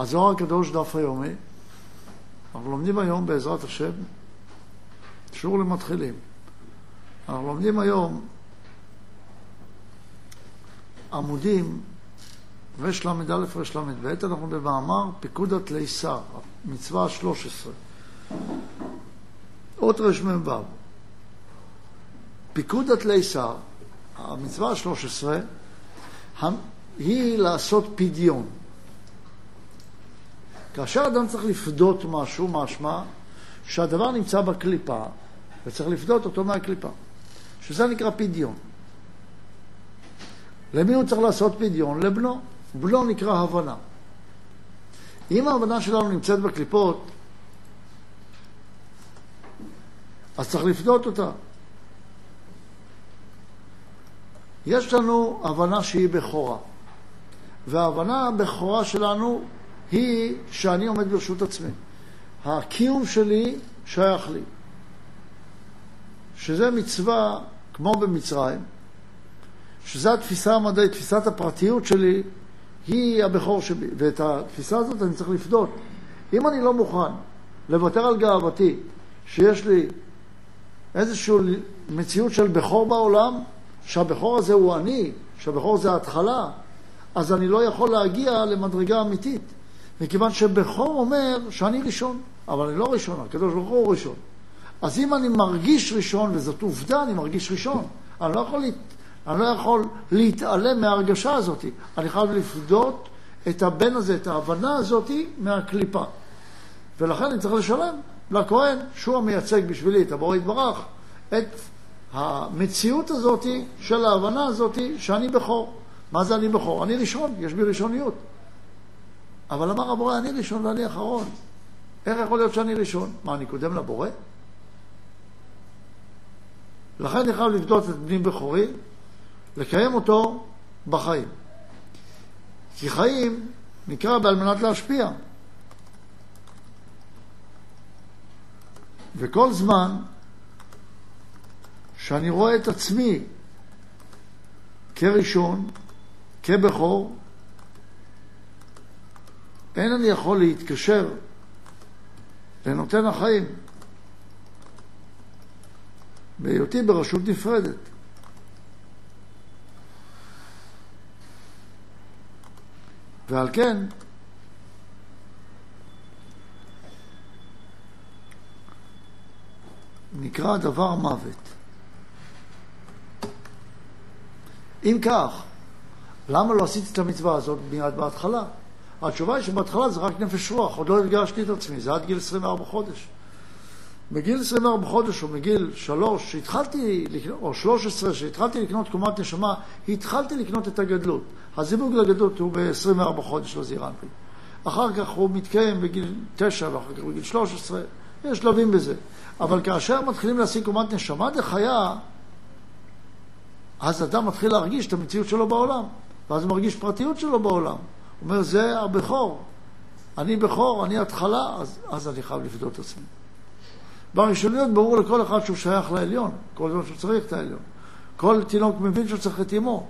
הזוהר הקדוש דף היומי, אנחנו לומדים היום בעזרת השם שיעור למתחילים. אנחנו לומדים היום עמודים רל"א רל"ב, אנחנו במאמר פיקוד התליסה, מצווה ה-13, אות רמ"ו. פיקוד התליסה, המצווה ה-13, היא לעשות פדיון. כאשר אדם צריך לפדות משהו, משמע שהדבר נמצא בקליפה וצריך לפדות אותו מהקליפה, שזה נקרא פדיון. למי הוא צריך לעשות פדיון? לבנו. בנו נקרא הבנה. אם ההבנה שלנו נמצאת בקליפות, אז צריך לפדות אותה. יש לנו הבנה שהיא בכורה, וההבנה הבכורה שלנו היא שאני עומד ברשות עצמי. הקיום שלי שייך לי. שזה מצווה כמו במצרים, שזו התפיסה המדעית, תפיסת הפרטיות שלי היא הבכור שלי, ואת התפיסה הזאת אני צריך לפדות. אם אני לא מוכן לוותר על גאוותי, שיש לי איזושהי מציאות של בכור בעולם, שהבכור הזה הוא אני, שהבכור זה ההתחלה, אז אני לא יכול להגיע למדרגה אמיתית. מכיוון שבכור אומר שאני ראשון, אבל אני לא ראשון, הקדוש ברוך הוא ראשון. אז אם אני מרגיש ראשון, וזאת עובדה, אני מרגיש ראשון, אני לא יכול, אני לא יכול להתעלם מההרגשה הזאת. אני חייב לפדות את הבן הזה, את ההבנה הזאת, מהקליפה. ולכן אני צריך לשלם לכהן, שהוא המייצג בשבילי את הבורא יתברך, את המציאות הזאת של ההבנה הזאת שאני בכור. מה זה אני בכור? אני ראשון, יש בי ראשוניות. אבל אמר הבורא, אני ראשון ואני אחרון. איך יכול להיות שאני ראשון? מה, אני קודם לבורא? לכן אני חייב לפדות את בני בכורי, לקיים אותו בחיים. כי חיים נקרא בעל מנת להשפיע. וכל זמן שאני רואה את עצמי כראשון, כבכור, אין אני יכול להתקשר לנותן החיים בהיותי ברשות נפרדת. ועל כן, נקרא דבר מוות. אם כך, למה לא עשיתי את המצווה הזאת מיד בהתחלה? התשובה היא שבהתחלה זה רק נפש רוח, עוד לא הרגשתי את עצמי, זה עד גיל 24 חודש. בגיל 24 חודש או מגיל 3, שהתחלתי, או 13, שהתחלתי לקנות קומת נשמה, התחלתי לקנות את הגדלות. הזיווג לגדלות הוא ב-24 חודש לזירנפי. אחר כך הוא מתקיים בגיל 9 ואחר כך בגיל 13, יש שלבים בזה. אבל כאשר מתחילים להשיג קומת נשמה דחיה, אז אדם מתחיל להרגיש את המציאות שלו בעולם, ואז הוא מרגיש פרטיות שלו בעולם. אומר, זה הבכור. אני בכור, אני התחלה, אז, אז אני חייב לפדות את עצמי. בראשוניות ברור לכל אחד שהוא שייך לעליון, כל זמן שהוא צריך את העליון. כל תינוק מבין שהוא צריך את אמו.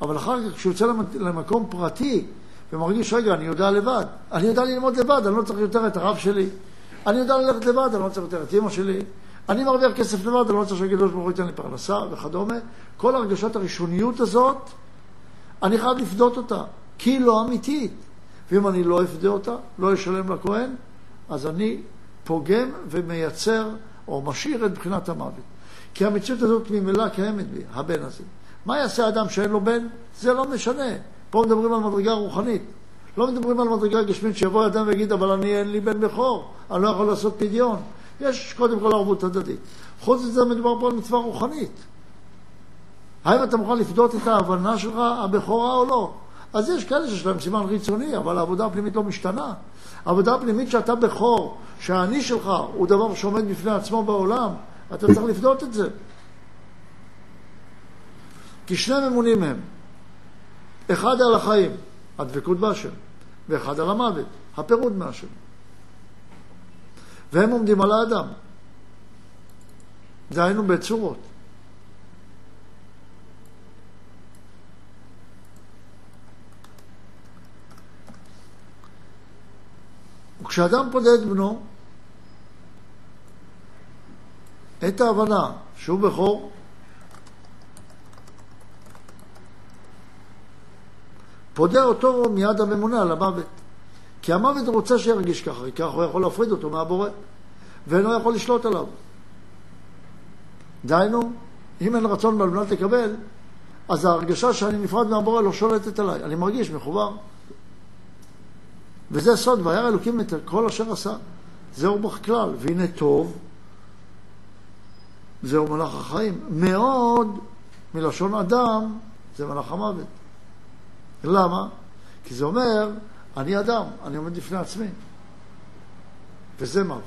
אבל אחר כך, כשהוא יוצא למקום פרטי ומרגיש, רגע, אני יודע לבד. אני יודע ללמוד לבד, אני לא צריך יותר את הרב שלי. אני יודע ללכת לבד, אני לא צריך יותר את אמא שלי. אני מרוויח כסף לבד, אני לא צריך שהקדוש ברוך הוא ייתן לי פרנסה וכדומה. כל הרגשת הראשוניות הזאת, אני חייב לפדות אותה. כי היא לא אמיתית. ואם אני לא אפדה אותה, לא אשלם לכהן, אז אני פוגם ומייצר או משאיר את בחינת המוות. כי המציאות הזאת ממילא קיימת בי, הבן הזה. מה יעשה אדם שאין לו בן? זה לא משנה. פה מדברים על מדרגה רוחנית. לא מדברים על מדרגה גשמית שיבוא אדם ויגיד, אבל אני אין לי בן בכור, אני לא יכול לעשות פדיון. יש קודם כל ערבות הדדית. חוץ מזה מדובר פה על מצווה רוחנית. האם אתה מוכן לפדות את ההבנה שלך, הבכורה או לא? אז יש כאלה שיש להם סימן חיצוני, אבל העבודה הפנימית לא משתנה. העבודה הפנימית שאתה בכור, שהאני שלך הוא דבר שעומד בפני עצמו בעולם, אתה צריך לפדות את זה. כי שני ממונים הם, אחד על החיים, הדבקות בהשם, ואחד על המוות, הפירוד מהשם. והם עומדים על האדם. דהיינו בצורות. וכשאדם פודה את בנו, את ההבנה שהוא בכור, פודה אותו מיד הממונה על המוות. כי המוות רוצה שירגיש ככה, כי ככה הוא יכול להפריד אותו מהבורא, ואינו יכול לשלוט עליו. דהיינו, אם אין רצון בלבנת לקבל, אז ההרגשה שאני נפרד מהבורא לא שולטת עליי. אני מרגיש מחובר. וזה סוד, וירא אלוקים את כל אשר עשה. זהו בכלל, והנה טוב, זהו מלאך החיים. מאוד, מלשון אדם, זה מלאך המוות. למה? כי זה אומר, אני אדם, אני עומד לפני עצמי. וזה מוות.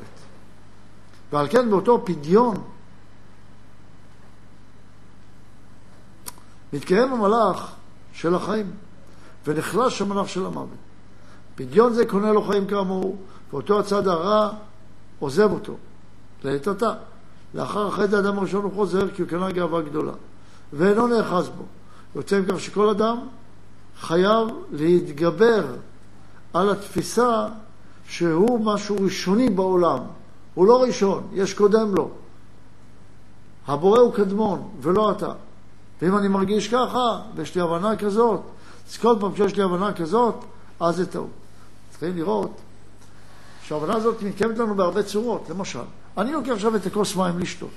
ועל כן באותו פדיון מתקיים המלאך של החיים, ונחלש המלאך של המוות. פדיון זה קונה לו חיים כאמור, ואותו הצד הרע עוזב אותו, לעת עתה. לאחר החטא האדם הראשון הוא חוזר, כי הוא קנה גאווה גדולה, ואינו נאחז בו. יוצא מכך שכל אדם חייב להתגבר על התפיסה שהוא משהו ראשוני בעולם. הוא לא ראשון, יש קודם לו. הבורא הוא קדמון, ולא אתה. ואם אני מרגיש ככה, ויש לי הבנה כזאת, אז כל פעם שיש לי הבנה כזאת, אז זה טעות. צריכים לראות שההבנה הזאת מתקיימת לנו בהרבה צורות. למשל, אני לוקח עכשיו את הכוס מים לשתות.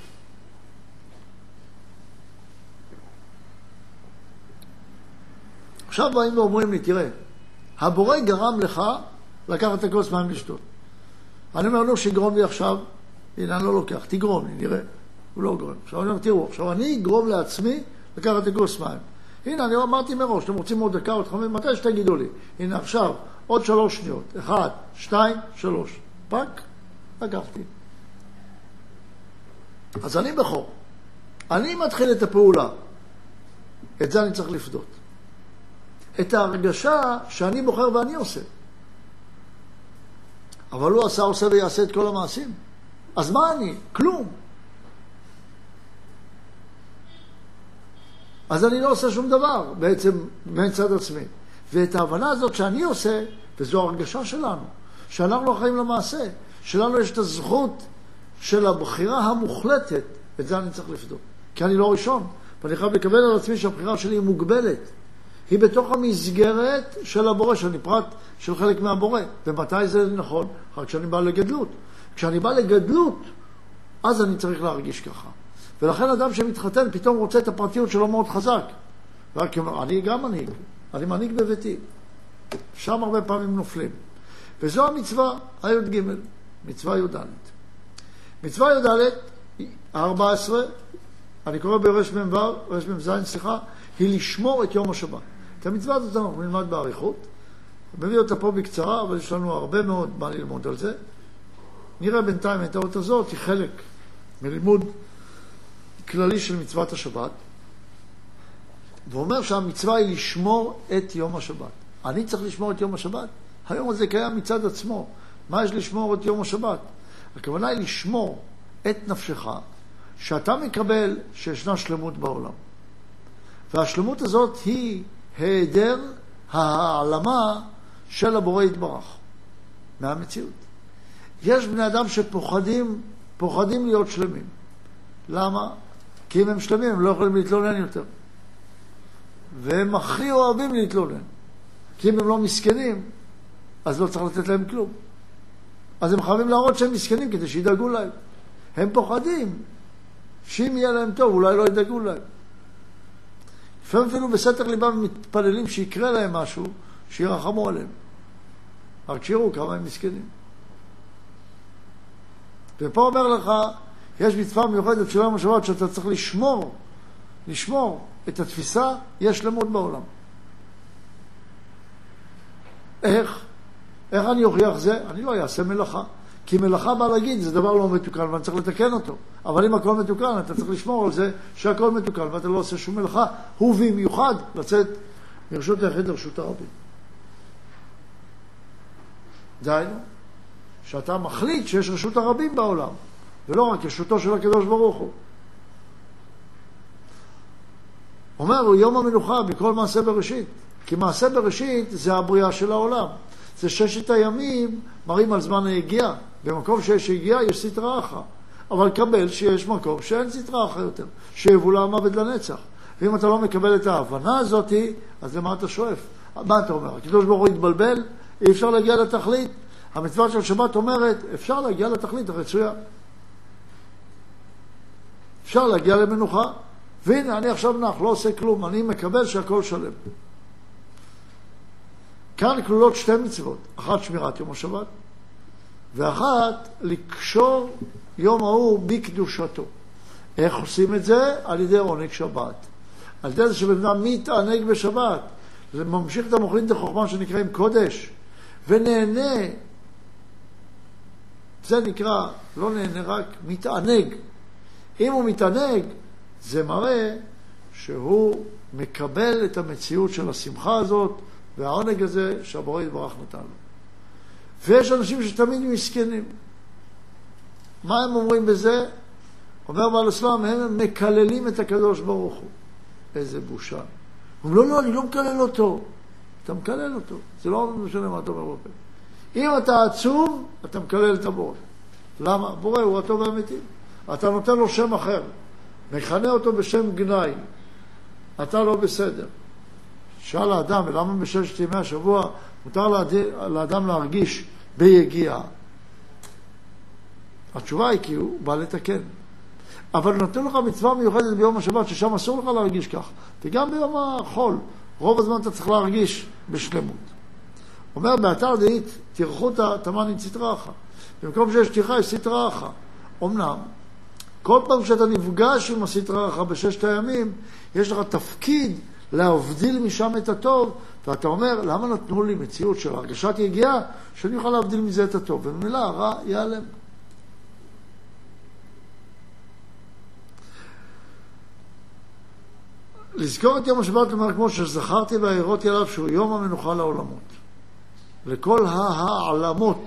עכשיו באים ואומרים לי, תראה, הבורא גרם לך לקחת את הכוס מים לשתות. אני אומר לו שיגרום לי עכשיו, הנה אני לא לוקח, תגרום לי, נראה. הוא לא גורם. עכשיו אני אומר, תראו, עכשיו אני אגרום לעצמי לקחת את הכוס מים. הנה, אני אמרתי מראש, אתם רוצים עוד דקה, עוד חמש, מתי שתגידו לי. הנה עכשיו, עוד שלוש שניות. אחד, שתיים, שלוש. פאק, לקחתי. אז אני בכור. אני מתחיל את הפעולה. את זה אני צריך לפדות. את ההרגשה שאני בוחר ואני עושה. אבל הוא עשה, עושה ויעשה את כל המעשים. אז מה אני? כלום. אז אני לא עושה שום דבר בעצם מצד עצמי. ואת ההבנה הזאת שאני עושה, וזו הרגשה שלנו, שאנחנו אחראים למעשה, שלנו יש את הזכות של הבחירה המוחלטת, את זה אני צריך לפדות. כי אני לא ראשון, ואני חייב לקבל על עצמי שהבחירה שלי היא מוגבלת. היא בתוך המסגרת של הבורא, שאני פרט של חלק מהבורא. ומתי זה נכון? רק כשאני בא לגדלות. כשאני בא לגדלות, אז אני צריך להרגיש ככה. ולכן אדם שמתחתן פתאום רוצה את הפרטיות שלו מאוד חזק. רק אני גם מנהיג, אני מנהיג בביתי. שם הרבה פעמים נופלים. וזו המצווה הי"ג, מצווה י"ד. מצווה י"ד, ה-14, אני קורא ברמ"ו, רמ"ז, סליחה, היא לשמור את יום השבת. את המצווה הזאת אנחנו נלמד באריכות. מביא אותה פה בקצרה, אבל יש לנו הרבה מאוד מה ללמוד על זה. נראה בינתיים את האות הזאת, היא חלק מלימוד כללי של מצוות השבת, ואומר שהמצווה היא לשמור את יום השבת. אני צריך לשמור את יום השבת? היום הזה קיים מצד עצמו. מה יש לשמור את יום השבת? הכוונה היא לשמור את נפשך, שאתה מקבל שישנה שלמות בעולם. והשלמות הזאת היא היעדר ההעלמה של הבורא יתברך מהמציאות. יש בני אדם שפוחדים, פוחדים להיות שלמים. למה? כי אם הם שלמים הם לא יכולים להתלונן יותר. והם הכי אוהבים להתלונן. כי אם הם לא מסכנים, אז לא צריך לתת להם כלום. אז הם חייבים להראות שהם מסכנים כדי שידאגו להם. הם פוחדים שאם יהיה להם טוב, אולי לא ידאגו להם. לפעמים אפילו בסתר ליבם מתפללים שיקרה להם משהו, שירחמו עליהם. רק שיראו כמה הם מסכנים. ופה אומר לך, יש מצווה מיוחדת של יום השבת שאתה צריך לשמור, לשמור את התפיסה, יש שלמות בעולם. איך? איך אני אוכיח זה? אני לא אעשה מלאכה. כי מלאכה בא להגיד, זה דבר לא מתוקן ואני צריך לתקן אותו. אבל אם הכל מתוקן, אתה צריך לשמור על זה שהכל מתוקן ואתה לא עושה שום מלאכה, ובמיוחד לצאת מרשות היחיד לרשות הרבים. דהיינו, שאתה מחליט שיש רשות הרבים בעולם, ולא רק ישותו של הקדוש ברוך הוא. אומר, הוא יום המנוחה בכל מעשה בראשית. כי מעשה בראשית זה הבריאה של העולם. זה ששת הימים מראים על זמן היגיעה. במקום שיש יגיעה יש סטרה אחת. אבל קבל שיש מקום שאין סטרה אחת יותר, שיבולע המוות לנצח. ואם אתה לא מקבל את ההבנה הזאת, אז למה אתה שואף? מה אתה אומר? הקדוש ברוך הוא התבלבל? אי אפשר להגיע לתכלית? המצווה של שבת אומרת, אפשר להגיע לתכלית הרצויה. אפשר להגיע למנוחה. והנה, אני עכשיו נח, לא עושה כלום, אני מקבל שהכל שלם. כאן כלולות שתי מצוות, אחת שמירת יום השבת, ואחת לקשור יום ההוא בקדושתו. איך עושים את זה? על ידי עונג שבת. על ידי זה שבן אדם מתענג בשבת. זה ממשיך את המוחלין דחוכמה שנקראים קודש, ונהנה. זה נקרא, לא נהנה רק, מתענג. אם הוא מתענג, זה מראה שהוא מקבל את המציאות של השמחה הזאת והעונג הזה שהבורא יתברך נתן לו. ויש אנשים שתמיד מסכנים. מה הם אומרים בזה? אומר בעל הסלאם, הם מקללים את הקדוש ברוך הוא. איזה בושה. אומרים, לא, לא, אני לא מקלל אותו. אתה מקלל אותו. זה לא משנה מה אתה אומר בפה. אם אתה עצוב, אתה מקלל את הבורא. למה? בורא הוא הטוב והאמיתי. אתה נותן לו שם אחר. מכנה אותו בשם גנאי. אתה לא בסדר. שאל האדם, ולמה בששת ימי השבוע מותר לאדם להרגיש ביגיעה? התשובה היא כי הוא בא לתקן. אבל נותן לך מצווה מיוחדת ביום השבת, ששם אסור לך להרגיש כך. וגם ביום החול, רוב הזמן אתה צריך להרגיש בשלמות. אומר באתר דאית, תירכותא תמני סטרא במקום שיש תיכה יש סטרא אמנם, כל פעם שאתה נפגש עם הסטרא בששת הימים, יש לך תפקיד להבדיל משם את הטוב, ואתה אומר, למה נתנו לי מציאות של הרגשת יגיעה, שאני אוכל להבדיל מזה את הטוב, וממילא הרע ייעלם. לזכור את יום השבת, אומר כמו שזכרתי והעירותי עליו שהוא יום המנוחה לעולמות. לכל ההעלמות,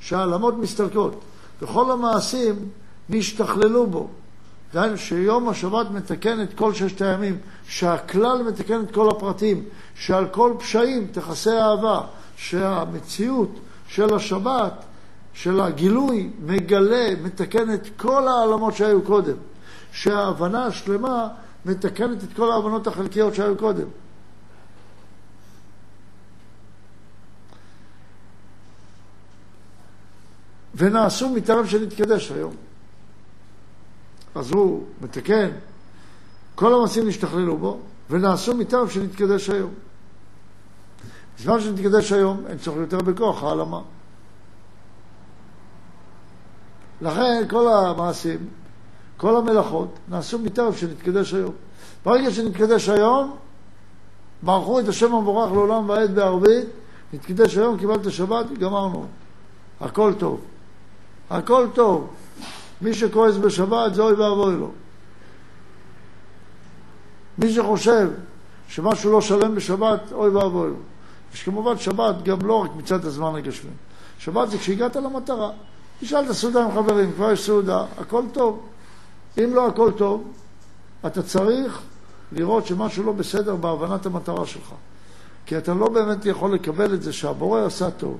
שהעלמות מסתלקות, וכל המעשים נשתכללו בו. דהיינו שיום השבת מתקן את כל ששת הימים, שהכלל מתקן את כל הפרטים, שעל כל פשעים תכסה אהבה, שהמציאות של השבת, של הגילוי, מגלה, מתקן את כל העלמות שהיו קודם, שההבנה השלמה מתקנת את כל ההבנות החלקיות שהיו קודם. ונעשו מטעם שנתקדש היום. אז הוא מתקן, כל המעשים נשתכללו בו, ונעשו מטעם שנתקדש היום. בזמן שנתקדש היום, אין צורך יותר בכוח העלמה. לכן כל המעשים כל המלאכות נעשו מטרף שנתקדש היום. ברגע שנתקדש היום, ברכו את השם המבורך לעולם ועד בערבית, נתקדש היום, קיבלת שבת, גמרנו. הכל טוב. הכל טוב. מי שכועס בשבת, זה אוי ואבוי לו. מי שחושב שמשהו לא שלם בשבת, אוי ואבוי לו. יש כמובן שבת גם לא רק מצד הזמן הגשמי. שבת זה כשהגעת למטרה. נשאלת סעודה עם חברים, כבר יש סעודה, הכל טוב. אם לא הכל טוב, אתה צריך לראות שמשהו לא בסדר בהבנת המטרה שלך. כי אתה לא באמת יכול לקבל את זה שהבורא עשה טוב.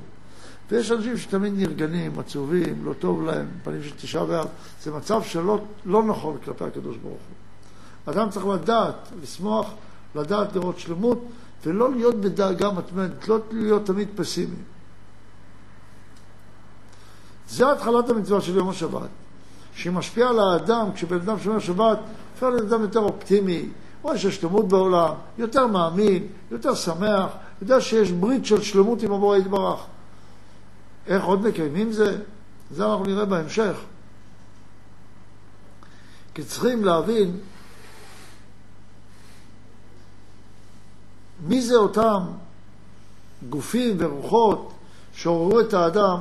ויש אנשים שתמיד נרגנים, עצובים, לא טוב להם, פנים של תשעה באב. זה מצב שלא לא נכון כלפי הקדוש ברוך הוא. אדם צריך לדעת, לשמוח, לדעת לראות שלמות, ולא להיות בדאגה מתמדת, לא להיות תמיד פסימי. זה התחלת המצווה של יום השבת. שהיא משפיעה על האדם, כשבן אדם שומר שבת, אפשר להיות אדם יותר אופטימי, רואה שיש שלמות בעולם, יותר מאמין, יותר שמח, יודע שיש ברית של שלמות עם הבורא יתברך. איך עוד מקיימים זה? זה אנחנו נראה בהמשך. כי צריכים להבין מי זה אותם גופים ורוחות שעוררו את האדם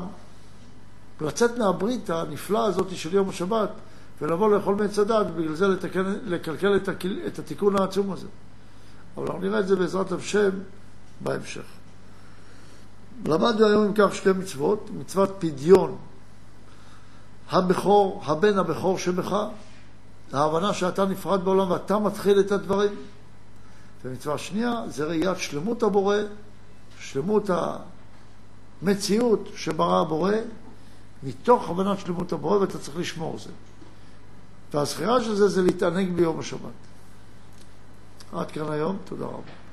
ולצאת מהברית הנפלאה הזאת של יום השבת ולבוא לאכול מעץ הדת ובגלל זה לתקן, לקלקל את התיקון העצום הזה. אבל אנחנו נראה את זה בעזרת השם בהמשך. למדנו היום אם כך שתי מצוות, מצוות פדיון הבכור, הבן הבכור שבך, ההבנה שאתה נפרד בעולם ואתה מתחיל את הדברים. ומצווה שנייה זה ראיית שלמות הבורא, שלמות מציאות שברא הבורא, מתוך הבנת שלמות הבורא, ואתה צריך לשמור זה. והזכירה של זה זה להתענג ביום השבת. עד כאן היום, תודה רבה.